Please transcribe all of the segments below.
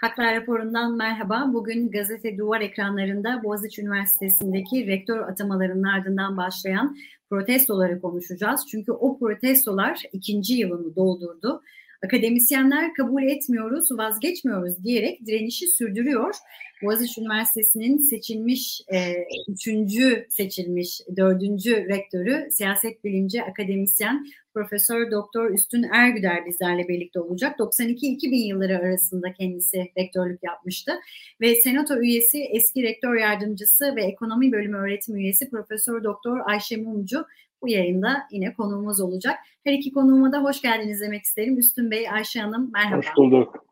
Haklar raporundan merhaba. Bugün gazete duvar ekranlarında Boğaziçi Üniversitesi'ndeki rektör atamalarının ardından başlayan protestoları konuşacağız. Çünkü o protestolar ikinci yılını doldurdu. Akademisyenler kabul etmiyoruz, vazgeçmiyoruz diyerek direnişi sürdürüyor. Boğaziçi Üniversitesi'nin seçilmiş, e, üçüncü seçilmiş, dördüncü rektörü, siyaset bilimci, akademisyen Profesör Doktor Üstün Ergüder bizlerle birlikte olacak. 92-2000 yılları arasında kendisi rektörlük yapmıştı ve senato üyesi, eski rektör yardımcısı ve ekonomi bölümü öğretim üyesi Profesör Doktor Ayşe Mumcu bu yayında yine konuğumuz olacak. Her iki konuğuma da hoş geldiniz demek isterim. Üstün Bey, Ayşe Hanım merhaba. Hoş bulduk.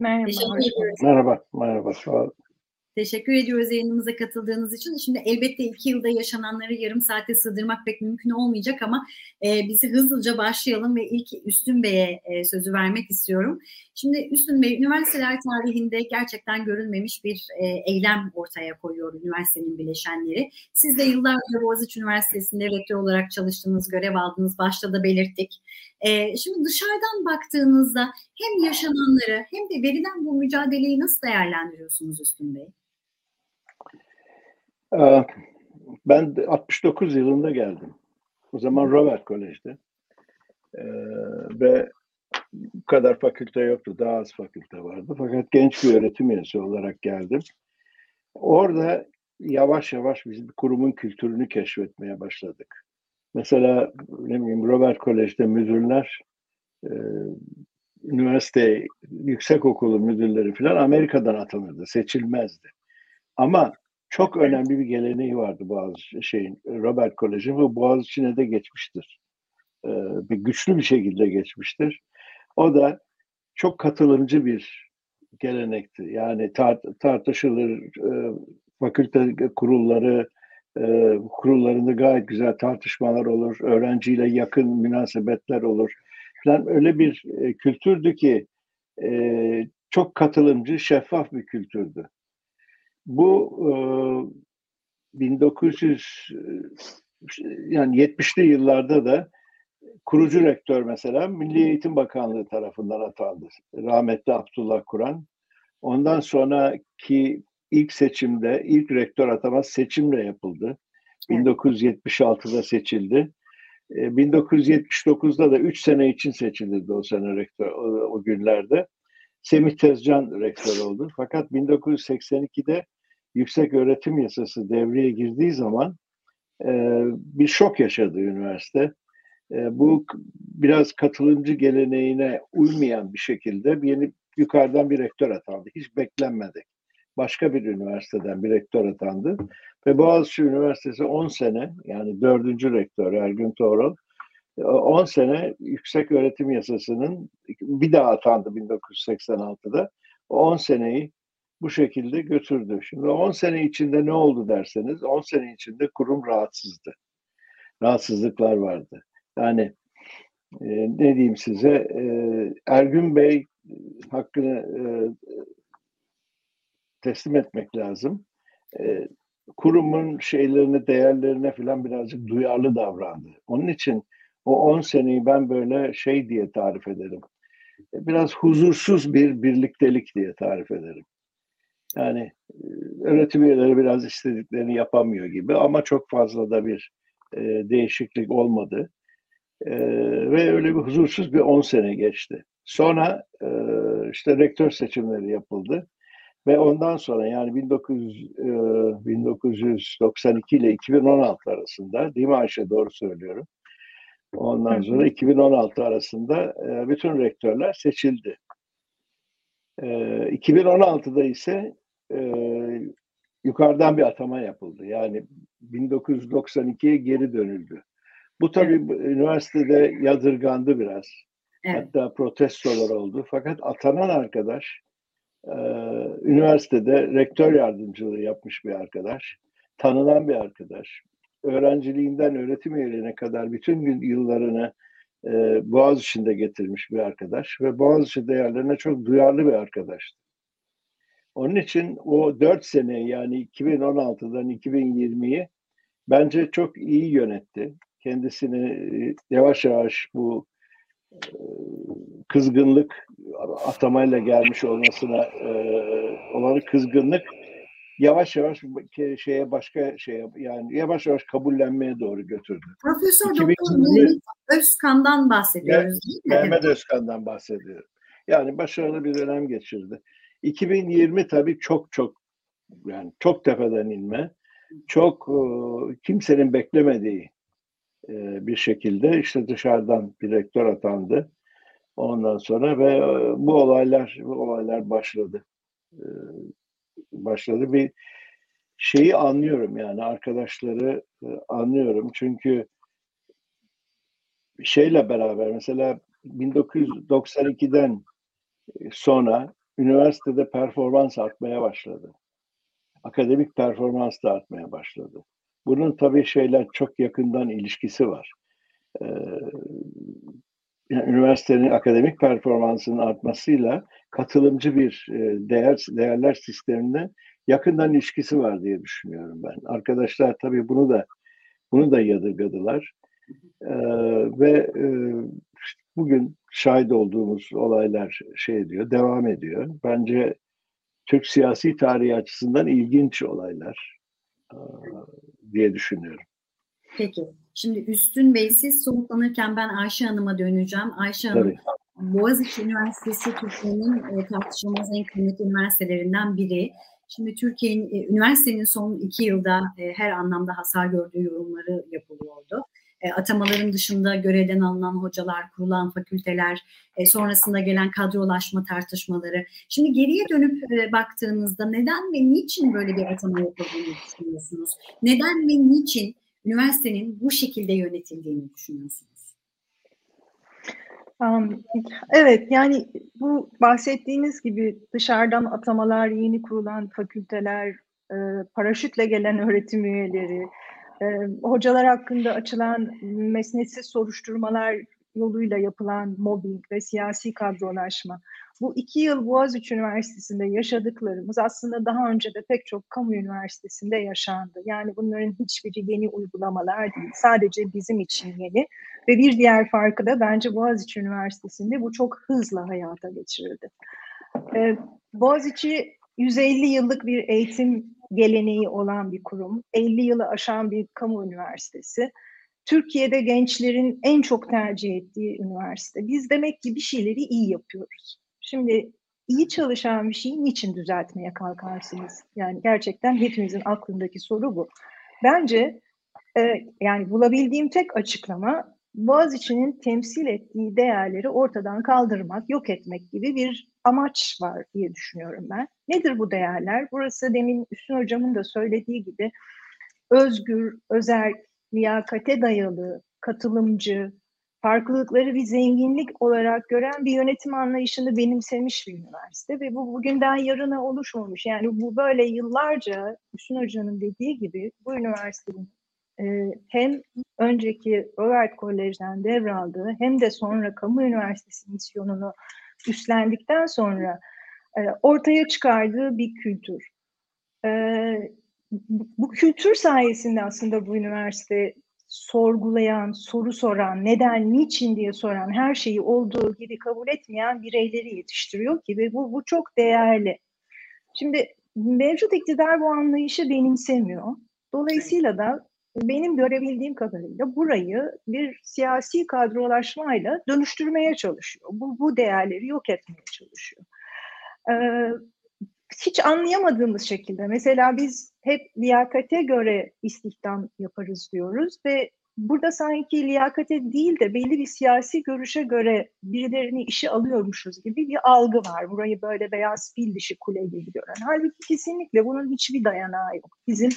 Merhaba. Teşekkür Merhaba, merhaba. Sağ olun. Teşekkür ediyoruz yayınımıza katıldığınız için. Şimdi elbette iki yılda yaşananları yarım saate sığdırmak pek mümkün olmayacak ama e, bizi hızlıca başlayalım ve ilk Üstün Bey'e e, sözü vermek istiyorum. Şimdi Üstün Bey üniversiteler tarihinde gerçekten görülmemiş bir e, eylem ortaya koyuyor üniversitenin bileşenleri. Siz de yıllarca Boğaziçi Üniversitesi'nde rektör olarak çalıştığınız, görev aldınız, başta da belirttik. E, şimdi dışarıdan baktığınızda hem yaşananları hem de verilen bu mücadeleyi nasıl değerlendiriyorsunuz Üstün Bey? Ee, ben 69 yılında geldim. O zaman Robert Kolej'de. Ee, ve bu kadar fakülte yoktu. Daha az fakülte vardı. Fakat genç bir öğretim üyesi olarak geldim. Orada yavaş yavaş biz bir kurumun kültürünü keşfetmeye başladık. Mesela ne bileyim Robert Kolej'de müdürler e, üniversite yüksek okulu müdürleri falan Amerika'dan atanırdı, seçilmezdi. Ama çok önemli bir geleneği vardı Boğaziçi şeyin Robert Kolej'in ve Boğaziçi'ne de geçmiştir. Ee, bir güçlü bir şekilde geçmiştir. O da çok katılımcı bir gelenekti. Yani tart tartışılır, e, fakülte kurulları e, kurullarında gayet güzel tartışmalar olur, öğrenciyle yakın münasebetler olur. Falan öyle bir e, kültürdü ki e, çok katılımcı, şeffaf bir kültürdü. Bu e, 1900 yani 70'li yıllarda da kurucu rektör mesela Milli Eğitim Bakanlığı tarafından atandı. Rahmetli Abdullah Kur'an. Ondan sonraki ilk seçimde ilk rektör ataması seçimle yapıldı. 1976'da seçildi. 1979'da da 3 sene için seçildi o sene rektör o, o günlerde. Semih Tezcan rektör oldu. Fakat 1982'de yüksek öğretim yasası devreye girdiği zaman e, bir şok yaşadı üniversite. E, bu biraz katılımcı geleneğine uymayan bir şekilde yeni yukarıdan bir rektör atandı. Hiç beklenmedi. Başka bir üniversiteden bir rektör atandı. Ve Boğaziçi Üniversitesi 10 sene yani dördüncü rektör Ergün Toğrul 10 sene yüksek öğretim yasasının bir daha atandı 1986'da. 10 seneyi bu şekilde götürdü. Şimdi 10 sene içinde ne oldu derseniz 10 sene içinde kurum rahatsızdı. Rahatsızlıklar vardı. Yani e, ne diyeyim size e, Ergün Bey hakkını e, teslim etmek lazım. E, kurumun şeylerine, değerlerine falan birazcık duyarlı davrandı. Onun için o 10 seneyi ben böyle şey diye tarif ederim. E, biraz huzursuz bir birliktelik diye tarif ederim. Yani e, öğretim üyeleri biraz istediklerini yapamıyor gibi ama çok fazla da bir e, değişiklik olmadı. E, ve öyle bir huzursuz bir 10 sene geçti. Sonra e, işte rektör seçimleri yapıldı. Ve ondan sonra yani 1900, e, 1992 ile 2016 arasında değil mi Ayşe doğru söylüyorum. Ondan sonra 2016 arasında e, bütün rektörler seçildi. E, 2016'da ise e, yukarıdan bir atama yapıldı. Yani 1992'ye geri dönüldü. Bu tabii evet. üniversitede yadırgandı biraz. Evet. Hatta protestolar oldu. Fakat atanan arkadaş e, üniversitede rektör yardımcılığı yapmış bir arkadaş. Tanınan bir arkadaş. Öğrenciliğinden öğretim üyeliğine kadar bütün gün yıllarını e, Boğaziçi'nde getirmiş bir arkadaş ve Boğaziçi değerlerine çok duyarlı bir arkadaştı. Onun için o dört sene yani 2016'dan 2020'yi bence çok iyi yönetti. Kendisini e, yavaş yavaş bu kızgınlık atamayla gelmiş olmasına e, olan kızgınlık yavaş yavaş şeye başka şeye yani yavaş yavaş kabullenmeye doğru götürdü. Profesör 2020, Doktor Mehmet Özkan'dan bahsediyoruz değil mi? Mehmet Özkan'dan bahsediyorum. Yani başarılı bir dönem geçirdi. 2020 tabii çok çok yani çok tepeden inme, çok e, kimsenin beklemediği e, bir şekilde işte dışarıdan bir rektör atandı. Ondan sonra ve e, bu olaylar bu olaylar başladı. E, başladı bir şeyi anlıyorum yani arkadaşları e, anlıyorum çünkü şeyle beraber mesela 1992'den sonra üniversitede performans artmaya başladı. Akademik performans da artmaya başladı. Bunun tabii şeyler çok yakından ilişkisi var. Ee, yani üniversitenin akademik performansının artmasıyla katılımcı bir e, değer değerler sistemine yakından ilişkisi var diye düşünüyorum ben. Arkadaşlar tabii bunu da bunu da yadırgadılar. Ee, ve e, bugün şahit olduğumuz olaylar şey diyor, devam ediyor. Bence Türk siyasi tarihi açısından ilginç olaylar e, diye düşünüyorum. Peki. Şimdi Üstün Bey siz soluklanırken ben Ayşe Hanım'a döneceğim. Ayşe Hanım Tabii. Boğaziçi Üniversitesi Türkiye'nin e, tartışılmaz en kıymetli üniversitelerinden biri. Şimdi Türkiye'nin e, üniversitenin son iki yılda e, her anlamda hasar gördüğü yorumları yapılıyordu. E, atamaların dışında görevden alınan hocalar, kurulan fakülteler, e, sonrasında gelen kadrolaşma tartışmaları. Şimdi geriye dönüp e, baktığınızda neden ve niçin böyle bir atama yapıldığını düşünüyorsunuz? Neden ve niçin üniversitenin bu şekilde yönetildiğini düşünüyorsunuz? Evet yani bu bahsettiğiniz gibi dışarıdan atamalar, yeni kurulan fakülteler, e, paraşütle gelen öğretim üyeleri, e, hocalar hakkında açılan mesnetsiz soruşturmalar yoluyla yapılan mobbing ve siyasi kadrolaşma. Bu iki yıl Boğaziçi Üniversitesi'nde yaşadıklarımız aslında daha önce de pek çok kamu üniversitesinde yaşandı. Yani bunların hiçbiri yeni uygulamalar değil. Sadece bizim için yeni. Ve bir diğer farkı da bence Boğaziçi Üniversitesi'nde bu çok hızla hayata geçirildi. Ee, Boğaziçi 150 yıllık bir eğitim geleneği olan bir kurum. 50 yılı aşan bir kamu üniversitesi. Türkiye'de gençlerin en çok tercih ettiği üniversite. Biz demek ki bir şeyleri iyi yapıyoruz. Şimdi iyi çalışan bir şeyi niçin düzeltmeye kalkarsınız? Yani gerçekten hepimizin aklındaki soru bu. Bence e, yani bulabildiğim tek açıklama Boğaziçi'nin temsil ettiği değerleri ortadan kaldırmak, yok etmek gibi bir amaç var diye düşünüyorum ben. Nedir bu değerler? Burası demin Üstün Hocam'ın da söylediği gibi özgür, özel, liyakate dayalı, katılımcı, farklılıkları bir zenginlik olarak gören bir yönetim anlayışını benimsemiş bir üniversite ve bu bugünden yarına oluşmamış. Yani bu böyle yıllarca Hüsnü Hoca'nın dediği gibi bu üniversitenin e, hem önceki Robert Kolej'den devraldığı hem de sonra kamu üniversitesi misyonunu üstlendikten sonra e, ortaya çıkardığı bir kültür. E, bu kültür sayesinde aslında bu üniversite sorgulayan, soru soran, neden, niçin diye soran, her şeyi olduğu gibi kabul etmeyen bireyleri yetiştiriyor ki ve bu, bu çok değerli. Şimdi mevcut iktidar bu anlayışı benimsemiyor. Dolayısıyla da benim görebildiğim kadarıyla burayı bir siyasi kadrolaşmayla dönüştürmeye çalışıyor. Bu, bu değerleri yok etmeye çalışıyor. Ee, hiç anlayamadığımız şekilde mesela biz hep liyakate göre istihdam yaparız diyoruz ve burada sanki liyakate değil de belli bir siyasi görüşe göre birilerini işe alıyormuşuz gibi bir algı var. Burayı böyle beyaz fil dişi kule gibi gören. Halbuki kesinlikle bunun hiçbir dayanağı yok. Bizim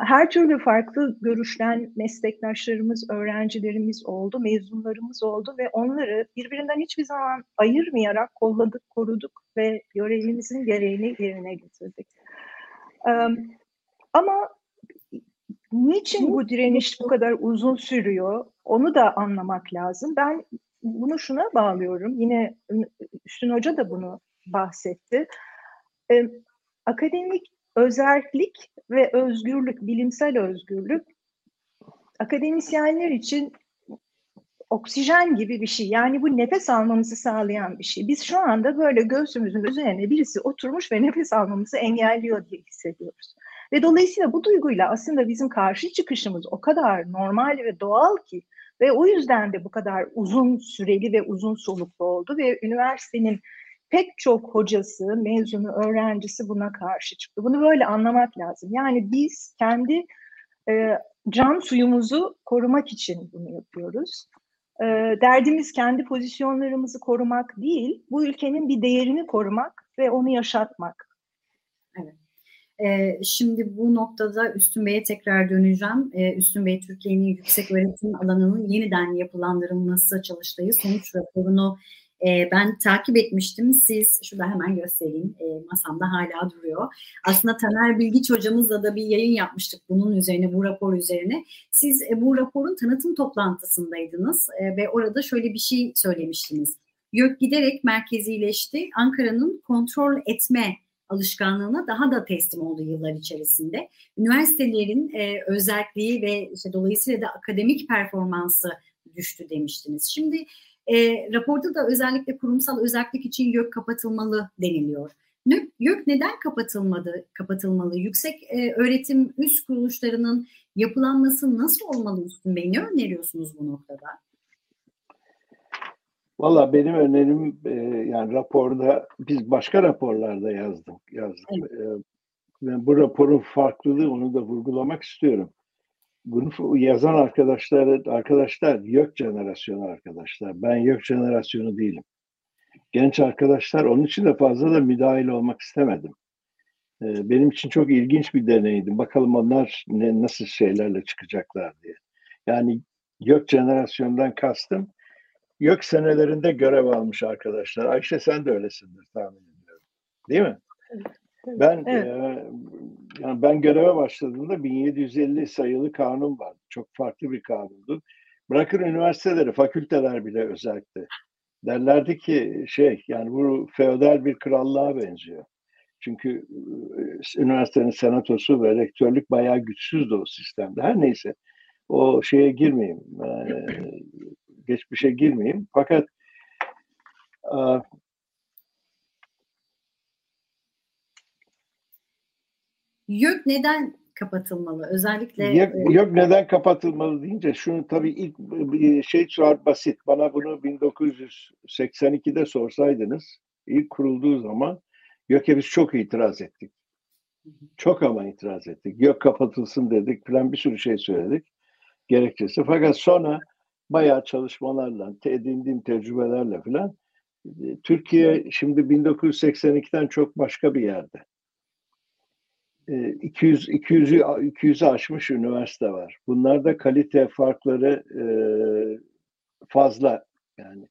her türlü farklı görüşten meslektaşlarımız, öğrencilerimiz oldu, mezunlarımız oldu ve onları birbirinden hiçbir zaman ayırmayarak kolladık, koruduk ve görevimizin gereğini yerine getirdik. Ama niçin bu direniş bu kadar uzun sürüyor onu da anlamak lazım. Ben bunu şuna bağlıyorum. Yine Üstün Hoca da bunu bahsetti. Akademik özellik ve özgürlük, bilimsel özgürlük akademisyenler için oksijen gibi bir şey. Yani bu nefes almamızı sağlayan bir şey. Biz şu anda böyle göğsümüzün üzerine birisi oturmuş ve nefes almamızı engelliyor diye hissediyoruz. Ve dolayısıyla bu duyguyla aslında bizim karşı çıkışımız o kadar normal ve doğal ki ve o yüzden de bu kadar uzun süreli ve uzun soluklu oldu ve üniversitenin pek çok hocası, mezunu, öğrencisi buna karşı çıktı. Bunu böyle anlamak lazım. Yani biz kendi e, can suyumuzu korumak için bunu yapıyoruz. E, derdimiz kendi pozisyonlarımızı korumak değil, bu ülkenin bir değerini korumak ve onu yaşatmak. Evet. Ee, şimdi bu noktada Üstün Bey'e tekrar döneceğim. Ee, Üstün Bey Türkiye'nin yüksek öğretim alanının yeniden yapılandırılması çalıştığı sonuç raporunu e, ben takip etmiştim. Siz şurada hemen göstereyim. E, masamda hala duruyor. Aslında Taner Bilgiç hocamızla da bir yayın yapmıştık bunun üzerine, bu rapor üzerine. Siz e, bu raporun tanıtım toplantısındaydınız e, ve orada şöyle bir şey söylemiştiniz. YÖK giderek merkezileşti. Ankara'nın kontrol etme alışkanlığına daha da teslim oldu yıllar içerisinde. Üniversitelerin e, özelliği ve işte dolayısıyla da akademik performansı düştü demiştiniz. Şimdi e, raporda da özellikle kurumsal özellik için YÖK kapatılmalı deniliyor. YÖK neden kapatılmadı, kapatılmalı? Yüksek e, öğretim üst kuruluşlarının yapılanması nasıl olmalı Üstün Bey? Ne öneriyorsunuz bu noktada? Valla benim önerim e, yani raporda biz başka raporlarda yazdık. yazdık. Evet. E, ve bu raporun farklılığı onu da vurgulamak istiyorum bunu yazan arkadaşlar arkadaşlar yok jenerasyonu arkadaşlar. Ben yok jenerasyonu değilim. Genç arkadaşlar onun için de fazla da müdahil olmak istemedim. Ee, benim için çok ilginç bir deneydi. Bakalım onlar ne, nasıl şeylerle çıkacaklar diye. Yani yok jenerasyondan kastım yok senelerinde görev almış arkadaşlar. Ayşe sen de öylesindir tahmin ediyorum. Değil mi? Ben evet. e, yani ben göreve başladığımda 1750 sayılı kanun var. Çok farklı bir kanundu. Bırakın üniversiteleri, fakülteler bile özellikle. Derlerdi ki şey yani bu feodal bir krallığa benziyor. Çünkü üniversitenin senatosu ve rektörlük bayağı güçsüzdü o sistemde. Her neyse o şeye girmeyeyim. E, geçmişe girmeyeyim. Fakat YÖK neden kapatılmalı? Özellikle YÖK, e, YÖK neden kapatılmalı deyince şunu tabii ilk şey çok basit. Bana bunu 1982'de sorsaydınız ilk kurulduğu zaman YÖK'e biz çok itiraz ettik. Çok ama itiraz ettik. YÖK kapatılsın dedik falan bir sürü şey söyledik. Gerekçesi. Fakat sonra bayağı çalışmalarla, edindiğim tecrübelerle falan e, Türkiye şimdi 1982'den çok başka bir yerde. 200 200'ü 200'ü aşmış üniversite var. Bunlarda kalite farkları e, fazla yani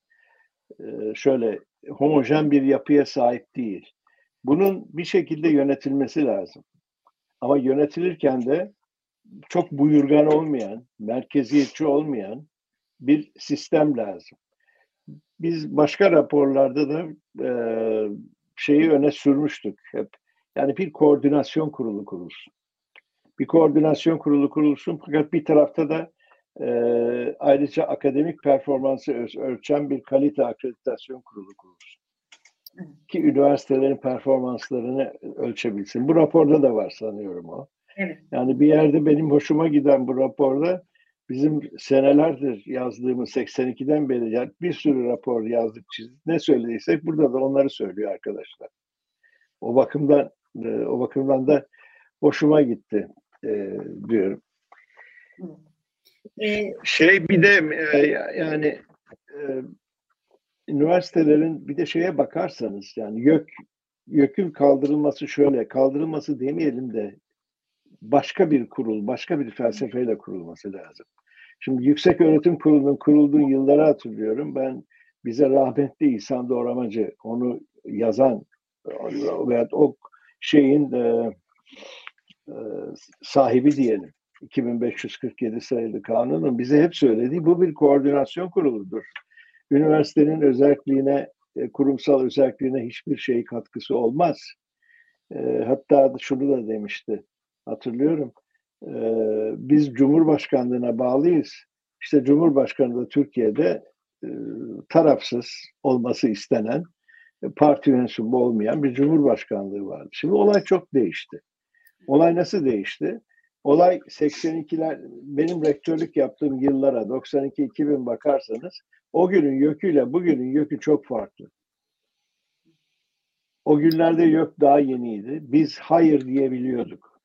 e, şöyle homojen bir yapıya sahip değil. Bunun bir şekilde yönetilmesi lazım. Ama yönetilirken de çok buyurgan olmayan, merkeziyetçi olmayan bir sistem lazım. Biz başka raporlarda da e, şeyi öne sürmüştük hep yani bir koordinasyon kurulu kurulsun. Bir koordinasyon kurulu kurulsun fakat bir tarafta da e, ayrıca akademik performansı ölçen bir kalite akreditasyon kurulu kurulsun. Ki üniversitelerin performanslarını ölçebilsin. Bu raporda da var sanıyorum o. Evet. Yani bir yerde benim hoşuma giden bu raporda bizim senelerdir yazdığımız 82'den beri yani bir sürü rapor yazdık çizdik. Ne söylediysek burada da onları söylüyor arkadaşlar. O bakımdan e, o bakımdan da hoşuma gitti e, diyorum. E, şey bir de e, yani e, üniversitelerin bir de şeye bakarsanız yani YÖK YÖK'ün kaldırılması şöyle kaldırılması demeyelim de başka bir kurul, başka bir felsefeyle kurulması lazım. Şimdi Yüksek Öğretim Kurulu'nun kurulduğu yılları hatırlıyorum. Ben bize rahmetli İhsan Doğramacı onu yazan veya o şeyin e, e, sahibi diyelim. 2547 sayılı kanunun bize hep söylediği bu bir koordinasyon kuruludur. Üniversitenin özelliğine, e, kurumsal özelliğine hiçbir şey katkısı olmaz. E, hatta şunu da demişti, hatırlıyorum. E, biz Cumhurbaşkanlığına bağlıyız. İşte Cumhurbaşkanı da Türkiye'de e, tarafsız olması istenen, parti mensubu olmayan bir cumhurbaşkanlığı vardı. Şimdi olay çok değişti. Olay nasıl değişti? Olay 82'ler, benim rektörlük yaptığım yıllara 92-2000 bakarsanız o günün YÖK'üyle bugünün YÖK'ü çok farklı. O günlerde YÖK daha yeniydi. Biz hayır diyebiliyorduk.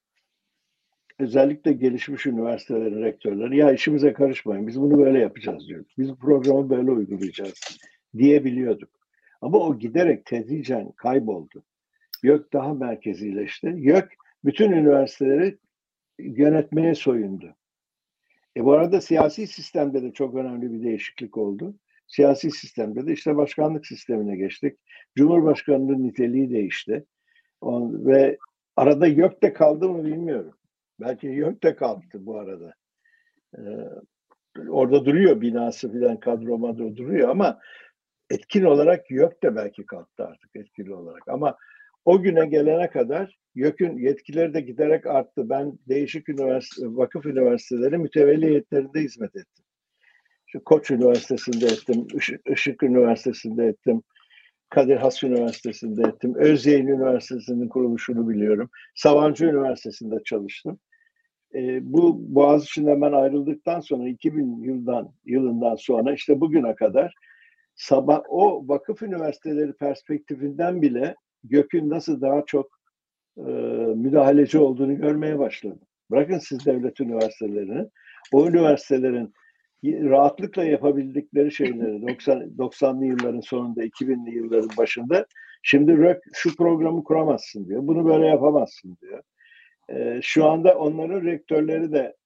Özellikle gelişmiş üniversitelerin rektörleri ya işimize karışmayın biz bunu böyle yapacağız diyorduk. Biz programı böyle uygulayacağız diyebiliyorduk. Ama o giderek tedricen kayboldu. YÖK daha merkezileşti. YÖK bütün üniversiteleri yönetmeye soyundu. E bu arada siyasi sistemde de çok önemli bir değişiklik oldu. Siyasi sistemde de işte başkanlık sistemine geçtik. Cumhurbaşkanının niteliği değişti. Ve arada YÖK de kaldı mı bilmiyorum. Belki YÖK de kalktı bu arada. Ee, orada duruyor binası filan kadromada duruyor ama etkin olarak YÖK de belki kalktı artık etkili olarak. Ama o güne gelene kadar YÖK'ün yetkileri de giderek arttı. Ben değişik üniversite, vakıf üniversiteleri mütevelli heyetlerinde hizmet ettim. İşte Koç Üniversitesi'nde ettim, Işık, Işık Üniversitesi'nde ettim, Kadir Has Üniversitesi'nde ettim, Özyeğin Üniversitesi'nin kuruluşunu biliyorum. Sabancı Üniversitesi'nde çalıştım. E, bu Boğaziçi'nden ben ayrıldıktan sonra 2000 yıldan yılından sonra işte bugüne kadar sabah o vakıf üniversiteleri perspektifinden bile gökün nasıl daha çok e, müdahaleci olduğunu görmeye başladım. Bırakın siz devlet üniversitelerini, o üniversitelerin rahatlıkla yapabildikleri şeyleri 90 90'lı yılların sonunda 2000'li yılların başında şimdi RÖK şu programı kuramazsın diyor. Bunu böyle yapamazsın diyor. E, şu anda onların rektörleri de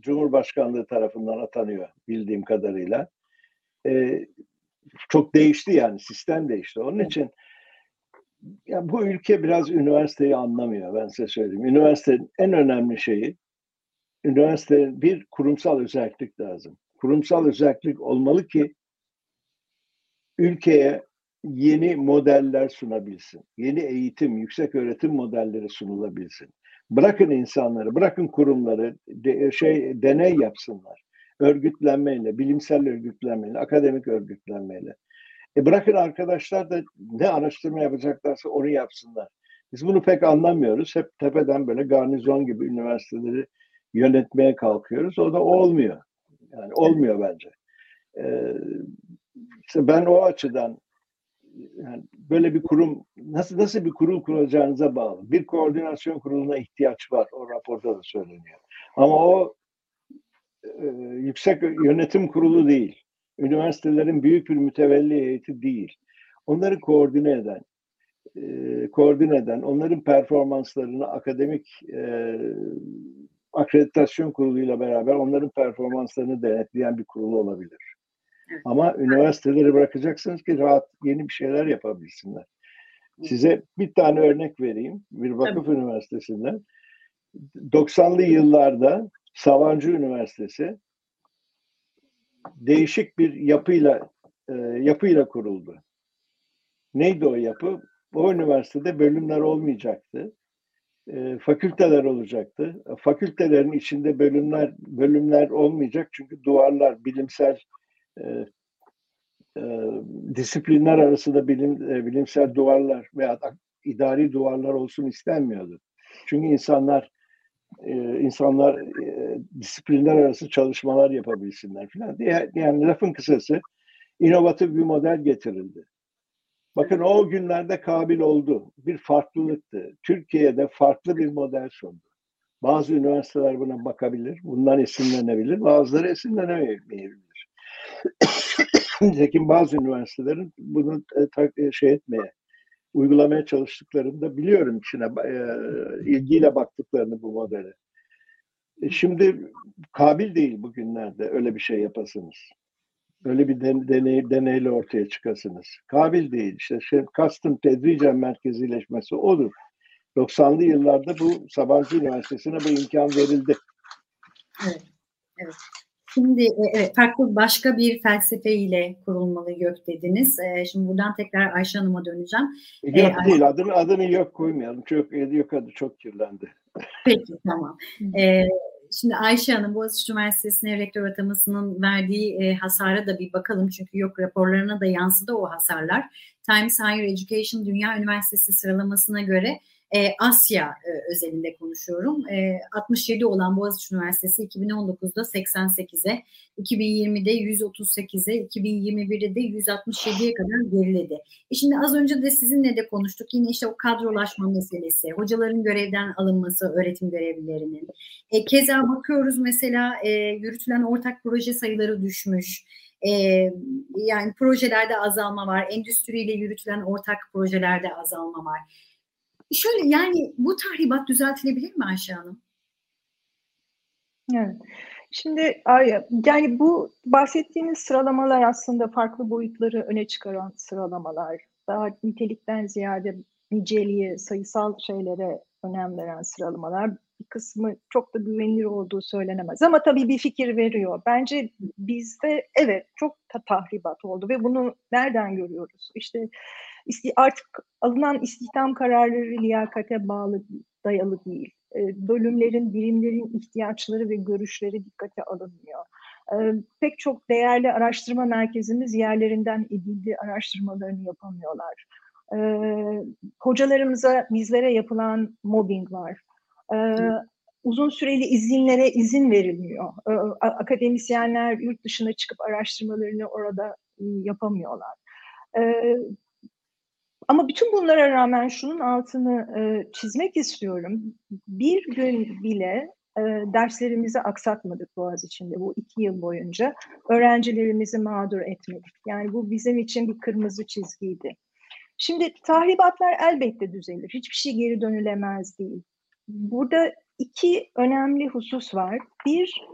Cumhurbaşkanlığı tarafından atanıyor bildiğim kadarıyla. E, çok değişti yani sistem değişti. Onun için ya bu ülke biraz üniversiteyi anlamıyor ben size söyleyeyim. Üniversitenin en önemli şeyi üniversitenin bir kurumsal özellik lazım. Kurumsal özellik olmalı ki ülkeye yeni modeller sunabilsin. Yeni eğitim, yüksek öğretim modelleri sunulabilsin. Bırakın insanları, bırakın kurumları de, şey deney yapsınlar. Örgütlenmeyle, bilimsel örgütlenmeyle, akademik örgütlenmeyle. E bırakın arkadaşlar da ne araştırma yapacaklarsa onu yapsınlar. Biz bunu pek anlamıyoruz. Hep tepeden böyle garnizon gibi üniversiteleri yönetmeye kalkıyoruz. O da olmuyor. Yani olmuyor bence. Ee, işte ben o açıdan yani böyle bir kurum nasıl nasıl bir kurul kuracağınıza bağlı. Bir koordinasyon kuruluna ihtiyaç var. O raporda da söyleniyor. Ama o e, yüksek yönetim kurulu değil. Üniversitelerin büyük bir mütevelli heyeti değil. Onları koordine eden, e, koordine eden, onların performanslarını akademik e, akreditasyon kuruluyla beraber onların performanslarını denetleyen bir kurul olabilir. Ama üniversiteleri bırakacaksınız ki rahat yeni bir şeyler yapabilsinler. Size bir tane örnek vereyim. Bir vakıf Tabii. üniversitesinden. 90'lı yıllarda Savancı Üniversitesi değişik bir yapıyla e, yapıyla kuruldu. Neydi o yapı? O üniversitede bölümler olmayacaktı. E, fakülteler olacaktı. Fakültelerin içinde bölümler bölümler olmayacak çünkü duvarlar bilimsel e, e, disiplinler arasında bilim, e, bilimsel duvarlar veya idari duvarlar olsun istenmiyordu. Çünkü insanlar e, insanlar e, disiplinler arası çalışmalar yapabilsinler diye yani lafın kısası inovatif bir model getirildi. Bakın o günlerde kabil oldu. Bir farklılıktı. Türkiye'de farklı bir model sundu. Bazı üniversiteler buna bakabilir, bundan esinlenebilir, bazıları esinlenemeyebilir. Nitekim bazı üniversitelerin bunu e, e, şey etmeye, uygulamaya çalıştıklarını da biliyorum içine e, ilgiyle baktıklarını bu modele. E, şimdi kabil değil bugünlerde öyle bir şey yapasınız. Öyle bir deney, deneyle ortaya çıkasınız. Kabil değil. İşte şey, kastım tedricen merkezileşmesi odur. 90'lı yıllarda bu Sabancı Üniversitesi'ne bu imkan verildi. Evet. Evet. Şimdi e, evet, farklı başka bir felsefeyle kurulmalı YÖK dediniz. E, şimdi buradan tekrar Ayşe Hanım'a döneceğim. YÖK ee, değil, adını, adını YÖK koymayalım. Çok, YÖK adı çok kirlendi. Peki, tamam. Ee, şimdi Ayşe Hanım Boğaziçi Üniversitesi'ne rektör atamasının verdiği e, hasara da bir bakalım. Çünkü yok raporlarına da yansıdı o hasarlar. Times Higher Education Dünya Üniversitesi sıralamasına göre e, Asya e, özelinde konuşuyorum. E, 67 olan Boğaziçi Üniversitesi 2019'da 88'e, 2020'de 138'e, 2021'de de 167'ye kadar geriledi. E şimdi az önce de sizinle de konuştuk. Yine işte o kadrolaşma meselesi, hocaların görevden alınması, öğretim görevlilerinin. E, keza bakıyoruz mesela e, yürütülen ortak proje sayıları düşmüş. E, yani projelerde azalma var. Endüstriyle yürütülen ortak projelerde azalma var. Şöyle yani bu tahribat düzeltilebilir mi Ayşe Hanım? Evet. Şimdi yani bu bahsettiğiniz sıralamalar aslında farklı boyutları öne çıkaran sıralamalar. Daha nitelikten ziyade niceliğe, sayısal şeylere önem veren sıralamalar. Bir kısmı çok da güvenilir olduğu söylenemez. Ama tabii bir fikir veriyor. Bence bizde evet çok ta tahribat oldu ve bunu nereden görüyoruz? İşte artık alınan istihdam kararları liyakate bağlı, dayalı değil. Bölümlerin, birimlerin ihtiyaçları ve görüşleri dikkate alınmıyor. Pek çok değerli araştırma merkezimiz yerlerinden edildi araştırmalarını yapamıyorlar. Hocalarımıza, bizlere yapılan mobbing var. Uzun süreli izinlere izin verilmiyor. Akademisyenler yurt dışına çıkıp araştırmalarını orada yapamıyorlar. Ama bütün bunlara rağmen şunun altını e, çizmek istiyorum. Bir gün bile e, derslerimizi aksatmadık Boğaz içinde bu iki yıl boyunca. Öğrencilerimizi mağdur etmedik. Yani bu bizim için bir kırmızı çizgiydi. Şimdi tahribatlar elbette düzelir. Hiçbir şey geri dönülemez değil. Burada iki önemli husus var. Bir,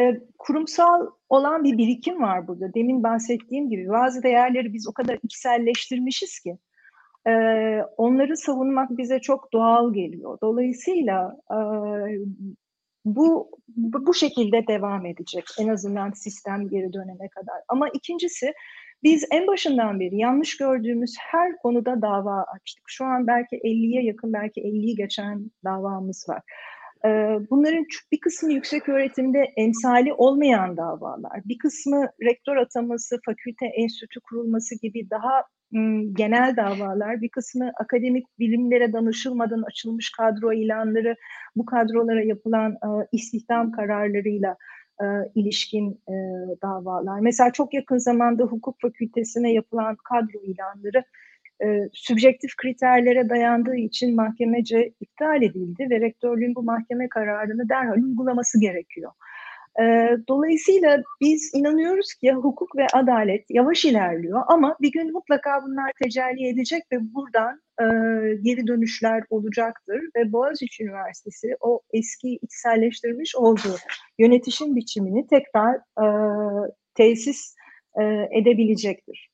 e, kurumsal olan bir birikim var burada. Demin bahsettiğim gibi bazı değerleri biz o kadar içselleştirmişiz ki onları savunmak bize çok doğal geliyor. Dolayısıyla bu bu şekilde devam edecek en azından sistem geri dönene kadar. Ama ikincisi biz en başından beri yanlış gördüğümüz her konuda dava açtık. Şu an belki 50'ye yakın, belki 50'yi geçen davamız var. Bunların bir kısmı yüksek öğretimde emsali olmayan davalar, bir kısmı rektör ataması, fakülte enstitü kurulması gibi daha genel davalar, bir kısmı akademik bilimlere danışılmadan açılmış kadro ilanları, bu kadrolara yapılan istihdam kararlarıyla e, ilişkin davalar. Mesela çok yakın zamanda hukuk fakültesine yapılan kadro ilanları e, sübjektif kriterlere dayandığı için mahkemece iptal edildi ve rektörlüğün bu mahkeme kararını derhal uygulaması gerekiyor. Dolayısıyla biz inanıyoruz ki hukuk ve adalet yavaş ilerliyor ama bir gün mutlaka bunlar tecelli edecek ve buradan e, geri dönüşler olacaktır ve Boğaziçi Üniversitesi o eski içselleştirmiş olduğu yönetişim biçimini tekrar e, tesis e, edebilecektir.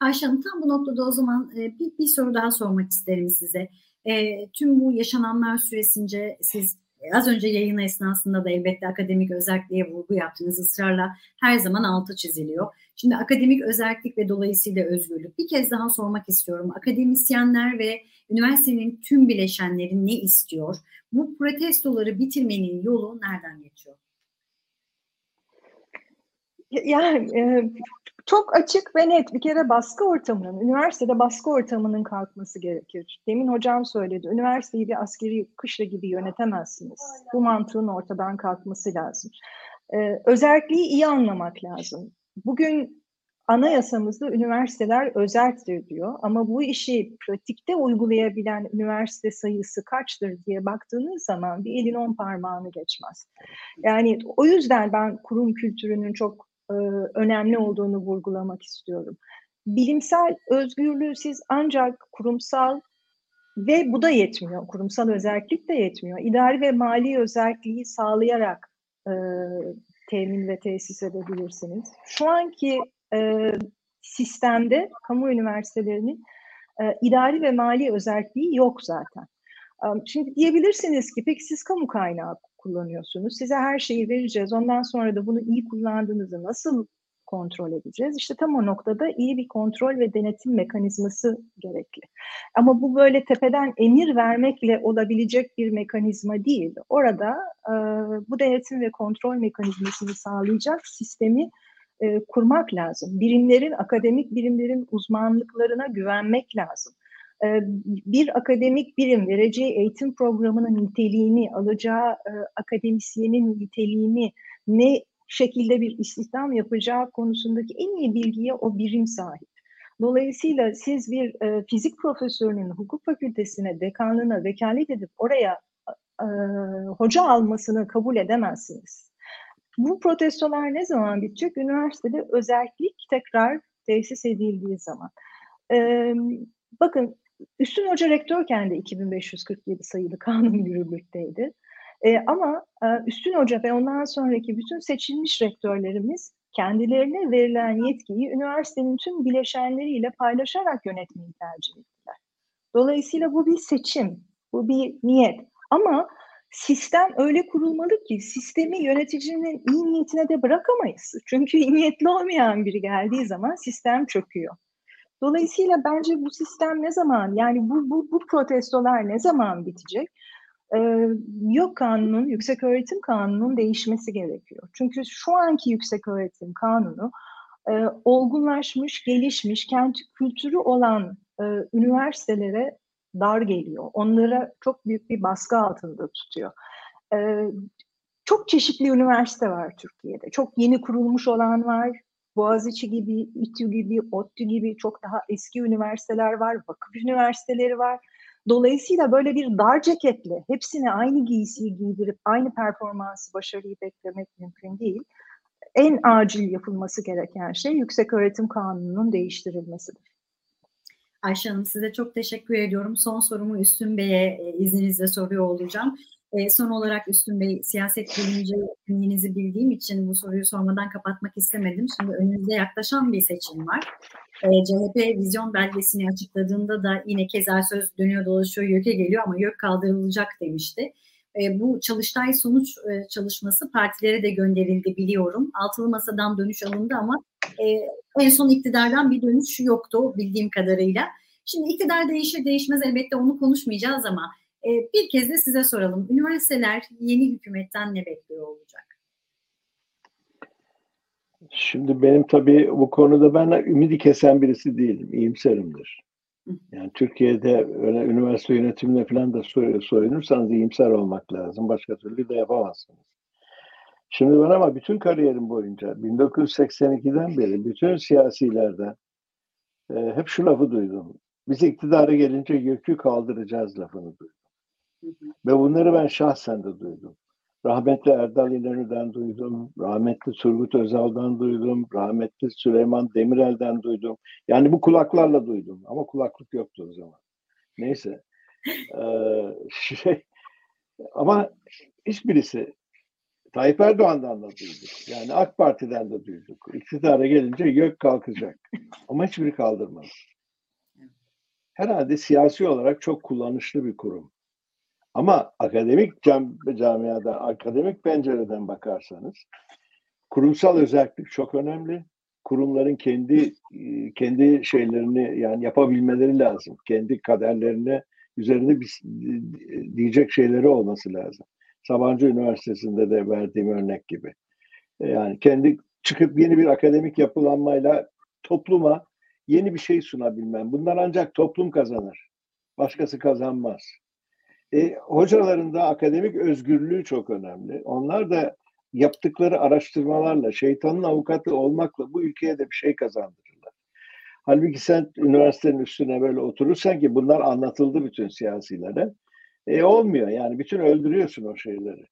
Ayşe Hanım tam bu noktada o zaman e, bir, bir soru daha sormak isterim size. E, tüm bu yaşananlar süresince siz az önce yayın esnasında da elbette akademik özelliğe vurgu yaptınız ısrarla her zaman altı çiziliyor. Şimdi akademik özellik ve dolayısıyla özgürlük bir kez daha sormak istiyorum. Akademisyenler ve üniversitenin tüm bileşenleri ne istiyor? Bu protestoları bitirmenin yolu nereden geçiyor? Yani e, çok açık ve net bir kere baskı ortamının, üniversitede baskı ortamının kalkması gerekir. Demin hocam söyledi, üniversiteyi bir askeri kışla gibi yönetemezsiniz. Bu mantığın ortadan kalkması lazım. Ee, özelliği iyi anlamak lazım. Bugün anayasamızda üniversiteler özeldir diyor ama bu işi pratikte uygulayabilen üniversite sayısı kaçtır diye baktığınız zaman bir elin on parmağını geçmez. Yani o yüzden ben kurum kültürünün çok e, önemli olduğunu vurgulamak istiyorum. Bilimsel özgürlüğü siz ancak kurumsal ve bu da yetmiyor. Kurumsal özellik de yetmiyor. İdari ve mali özelliği sağlayarak e, temin ve tesis edebilirsiniz. Şu anki e, sistemde kamu üniversitelerinin e, idari ve mali özelliği yok zaten. Şimdi diyebilirsiniz ki peki siz kamu kaynağı kullanıyorsunuz. Size her şeyi vereceğiz. Ondan sonra da bunu iyi kullandığınızı nasıl kontrol edeceğiz? İşte tam o noktada iyi bir kontrol ve denetim mekanizması gerekli. Ama bu böyle tepeden emir vermekle olabilecek bir mekanizma değil. Orada e, bu denetim ve kontrol mekanizmasını sağlayacak sistemi e, kurmak lazım. Birimlerin, akademik birimlerin uzmanlıklarına güvenmek lazım. E, bir akademik birim vereceği eğitim programının niteliğini, alacağı e, akademisyenin niteliğini, ne şekilde bir istihdam yapacağı konusundaki en iyi bilgiye o birim sahip. Dolayısıyla siz bir e, fizik profesörünün hukuk fakültesine, dekanlığına vekalet edip oraya hoca almasını kabul edemezsiniz. Bu protestolar ne zaman bitecek? Üniversitede özellik tekrar tesis edildiği zaman. E, bakın Üstün Hoca rektörken de 2547 sayılı kanun yürürlükteydi. E, ama e, Üstün Hoca ve ondan sonraki bütün seçilmiş rektörlerimiz kendilerine verilen yetkiyi üniversitenin tüm bileşenleriyle paylaşarak yönetmeyi tercih ettiler. Dolayısıyla bu bir seçim, bu bir niyet. Ama sistem öyle kurulmalı ki sistemi yöneticinin iyi niyetine de bırakamayız. Çünkü iyi niyetli olmayan biri geldiği zaman sistem çöküyor. Dolayısıyla bence bu sistem ne zaman yani bu bu, bu protestolar ne zaman bitecek? Ee, yok kanunun, yüksek öğretim kanunun değişmesi gerekiyor. Çünkü şu anki yüksek öğretim kanunu e, olgunlaşmış, gelişmiş, kent kültürü olan e, üniversitelere dar geliyor. Onlara çok büyük bir baskı altında tutuyor. E, çok çeşitli üniversite var Türkiye'de. Çok yeni kurulmuş olan var, Boğaziçi gibi, İTÜ gibi, ODTÜ gibi çok daha eski üniversiteler var, vakıf üniversiteleri var. Dolayısıyla böyle bir dar ceketle hepsine aynı giysiyi giydirip aynı performansı, başarıyı beklemek mümkün değil. En acil yapılması gereken şey yüksek öğretim kanununun değiştirilmesidir. Ayşe Hanım size çok teşekkür ediyorum. Son sorumu Üstün Bey'e e, izninizle soruyor olacağım. E, son olarak Üstün Bey siyaset bilimci kimliğinizi bildiğim için bu soruyu sormadan kapatmak istemedim. Şimdi önünüzde yaklaşan bir seçim var. E, CHP vizyon belgesini açıkladığında da yine keza söz dönüyor dolaşıyor YÖK'e geliyor ama YÖK kaldırılacak demişti. E, bu çalıştay sonuç e, çalışması partilere de gönderildi biliyorum. Altılı masadan dönüş alındı ama e, en son iktidardan bir dönüş yoktu bildiğim kadarıyla. Şimdi iktidar değişir değişmez elbette onu konuşmayacağız ama bir kez de size soralım. Üniversiteler yeni hükümetten ne bekliyor olacak? Şimdi benim tabii bu konuda ben ümidi kesen birisi değilim. İyimserimdir. Yani Türkiye'de öyle üniversite yönetimine falan da soyunursanız iyimser olmak lazım. Başka türlü de yapamazsınız. Şimdi ben ama bütün kariyerim boyunca 1982'den beri bütün siyasilerden e, hep şu lafı duydum. Biz iktidara gelince yükü kaldıracağız lafını duydum. Ve bunları ben şahsen de duydum. Rahmetli Erdal İnönü'den duydum, rahmetli Turgut Özal'dan duydum, rahmetli Süleyman Demirel'den duydum. Yani bu kulaklarla duydum ama kulaklık yoktu o zaman. Neyse. Ee, şey, ama hiçbirisi Tayyip Erdoğan'dan da duyduk. Yani AK Parti'den de duyduk. İktidara gelince gök kalkacak. Ama hiçbiri kaldırmadı. Herhalde siyasi olarak çok kullanışlı bir kurum. Ama akademik cam, camiada, akademik pencereden bakarsanız kurumsal özellik çok önemli. Kurumların kendi kendi şeylerini yani yapabilmeleri lazım. Kendi kaderlerini üzerinde bir, diyecek şeyleri olması lazım. Sabancı Üniversitesi'nde de verdiğim örnek gibi. Yani kendi çıkıp yeni bir akademik yapılanmayla topluma yeni bir şey sunabilmem. Bunlar ancak toplum kazanır. Başkası kazanmaz. E, hocaların da akademik özgürlüğü çok önemli. Onlar da yaptıkları araştırmalarla, şeytanın avukatı olmakla bu ülkeye de bir şey kazandırırlar. Halbuki sen üniversitenin üstüne böyle oturursan ki bunlar anlatıldı bütün siyasilere. E olmuyor yani bütün öldürüyorsun o şeyleri.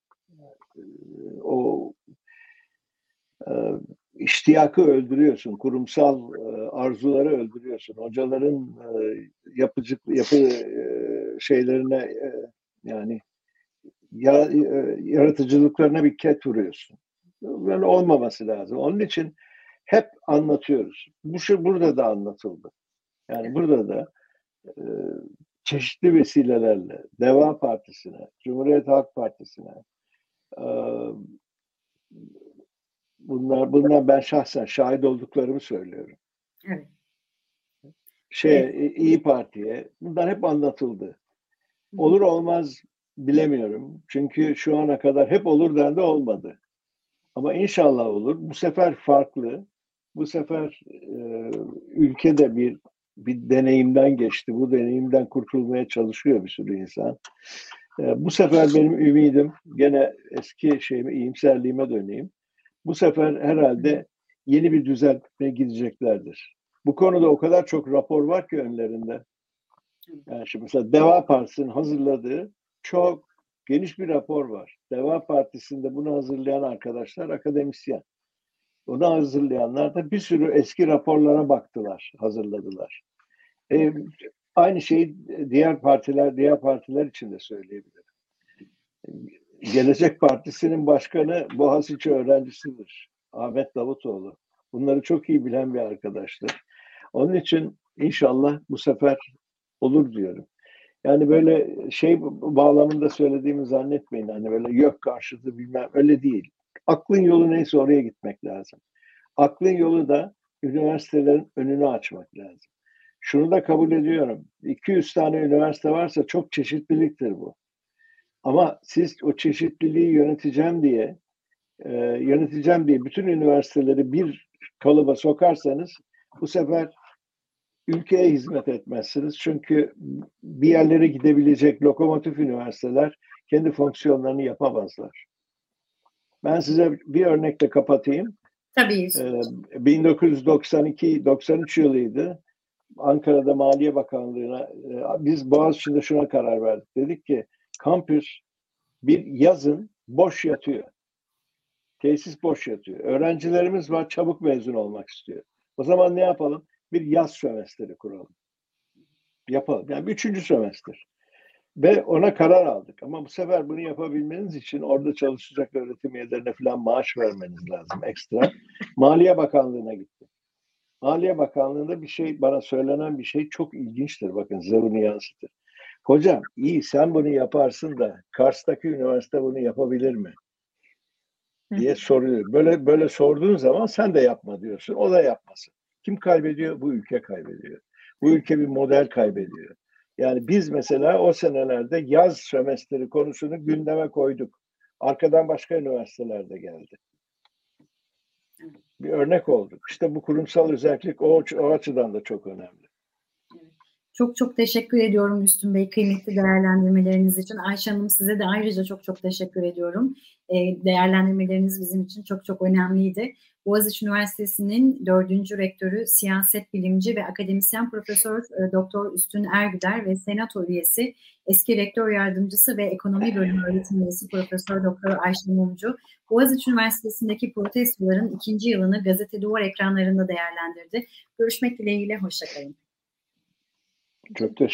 O e, iştiyakı öldürüyorsun, kurumsal e, arzuları öldürüyorsun. Hocaların e, yapıcı yapı e, şeylerine e, yani ya, e, yaratıcılıklarına bir ket vuruyorsun. Böyle olmaması lazım. Onun için hep anlatıyoruz. Bu şey burada da anlatıldı. Yani burada da e, çeşitli vesilelerle Deva Partisi'ne, Cumhuriyet Halk Partisi'ne, e, Bunlar, bunlar ben şahsen şahit olduklarımı söylüyorum. Evet. Şey, evet. İyi Parti'ye bunlar hep anlatıldı. Olur olmaz bilemiyorum. Çünkü şu ana kadar hep olur dendi olmadı. Ama inşallah olur. Bu sefer farklı. Bu sefer e, ülkede bir bir deneyimden geçti. Bu deneyimden kurtulmaya çalışıyor bir sürü insan. E, bu sefer benim ümidim gene eski şeyime, iyimserliğime döneyim. Bu sefer herhalde yeni bir düzeltmeye gideceklerdir. Bu konuda o kadar çok rapor var ki önlerinde. Yani şimdi mesela Deva Partisi'nin hazırladığı çok geniş bir rapor var. Deva Partisi'nde bunu hazırlayan arkadaşlar akademisyen. Onu hazırlayanlar da bir sürü eski raporlara baktılar, hazırladılar. E, aynı şeyi diğer partiler, diğer partiler için de söyleyebilirim. Gelecek Partisi'nin başkanı Boğaziçi öğrencisidir. Ahmet Davutoğlu. Bunları çok iyi bilen bir arkadaştır. Onun için inşallah bu sefer olur diyorum. Yani böyle şey bağlamında söylediğimi zannetmeyin. Hani böyle yok karşıtı bilmem öyle değil. Aklın yolu neyse oraya gitmek lazım. Aklın yolu da üniversitelerin önünü açmak lazım. Şunu da kabul ediyorum. 200 tane üniversite varsa çok çeşitliliktir bu. Ama siz o çeşitliliği yöneteceğim diye e, yöneteceğim diye bütün üniversiteleri bir kalıba sokarsanız bu sefer ülkeye hizmet etmezsiniz. Çünkü bir yerlere gidebilecek lokomotif üniversiteler kendi fonksiyonlarını yapamazlar. Ben size bir örnekle kapatayım. Tabii. Ee, 1992-93 yılıydı. Ankara'da Maliye Bakanlığı'na e, biz Boğaziçi'nde şuna karar verdik. Dedik ki kampüs bir yazın boş yatıyor. Tesis boş yatıyor. Öğrencilerimiz var çabuk mezun olmak istiyor. O zaman ne yapalım? Bir yaz sömestri kuralım. Yapalım. Yani üçüncü sömestr. Ve ona karar aldık. Ama bu sefer bunu yapabilmeniz için orada çalışacak öğretim üyelerine falan maaş vermeniz lazım ekstra. Maliye Bakanlığı'na gittim. Maliye Bakanlığı'nda bir şey bana söylenen bir şey çok ilginçtir. Bakın size bunu yansıtır. Hocam iyi sen bunu yaparsın da Kars'taki üniversite bunu yapabilir mi? diye soruyor. Böyle böyle sorduğun zaman sen de yapma diyorsun. O da yapmasın. Kim kaybediyor? Bu ülke kaybediyor. Bu ülke bir model kaybediyor. Yani biz mesela o senelerde yaz sömestri konusunu gündeme koyduk. Arkadan başka üniversitelerde geldi. Bir örnek olduk. İşte bu kurumsal özellik o, o açıdan da çok önemli. Çok çok teşekkür ediyorum Müslüm Bey kıymetli değerlendirmeleriniz için. Ayşe Hanım size de ayrıca çok çok teşekkür ediyorum. E, değerlendirmeleriniz bizim için çok çok önemliydi. Boğaziçi Üniversitesi'nin dördüncü rektörü, siyaset bilimci ve akademisyen Profesör e, Doktor Üstün Ergüder ve Senato üyesi, eski rektör yardımcısı ve ekonomi bölümü öğretim üyesi Profesör Doktor Ayşe Mumcu, Boğaziçi Üniversitesi'ndeki protestoların ikinci yılını gazete duvar ekranlarında değerlendirdi. Görüşmek dileğiyle, hoşçakalın. Çok teşekkür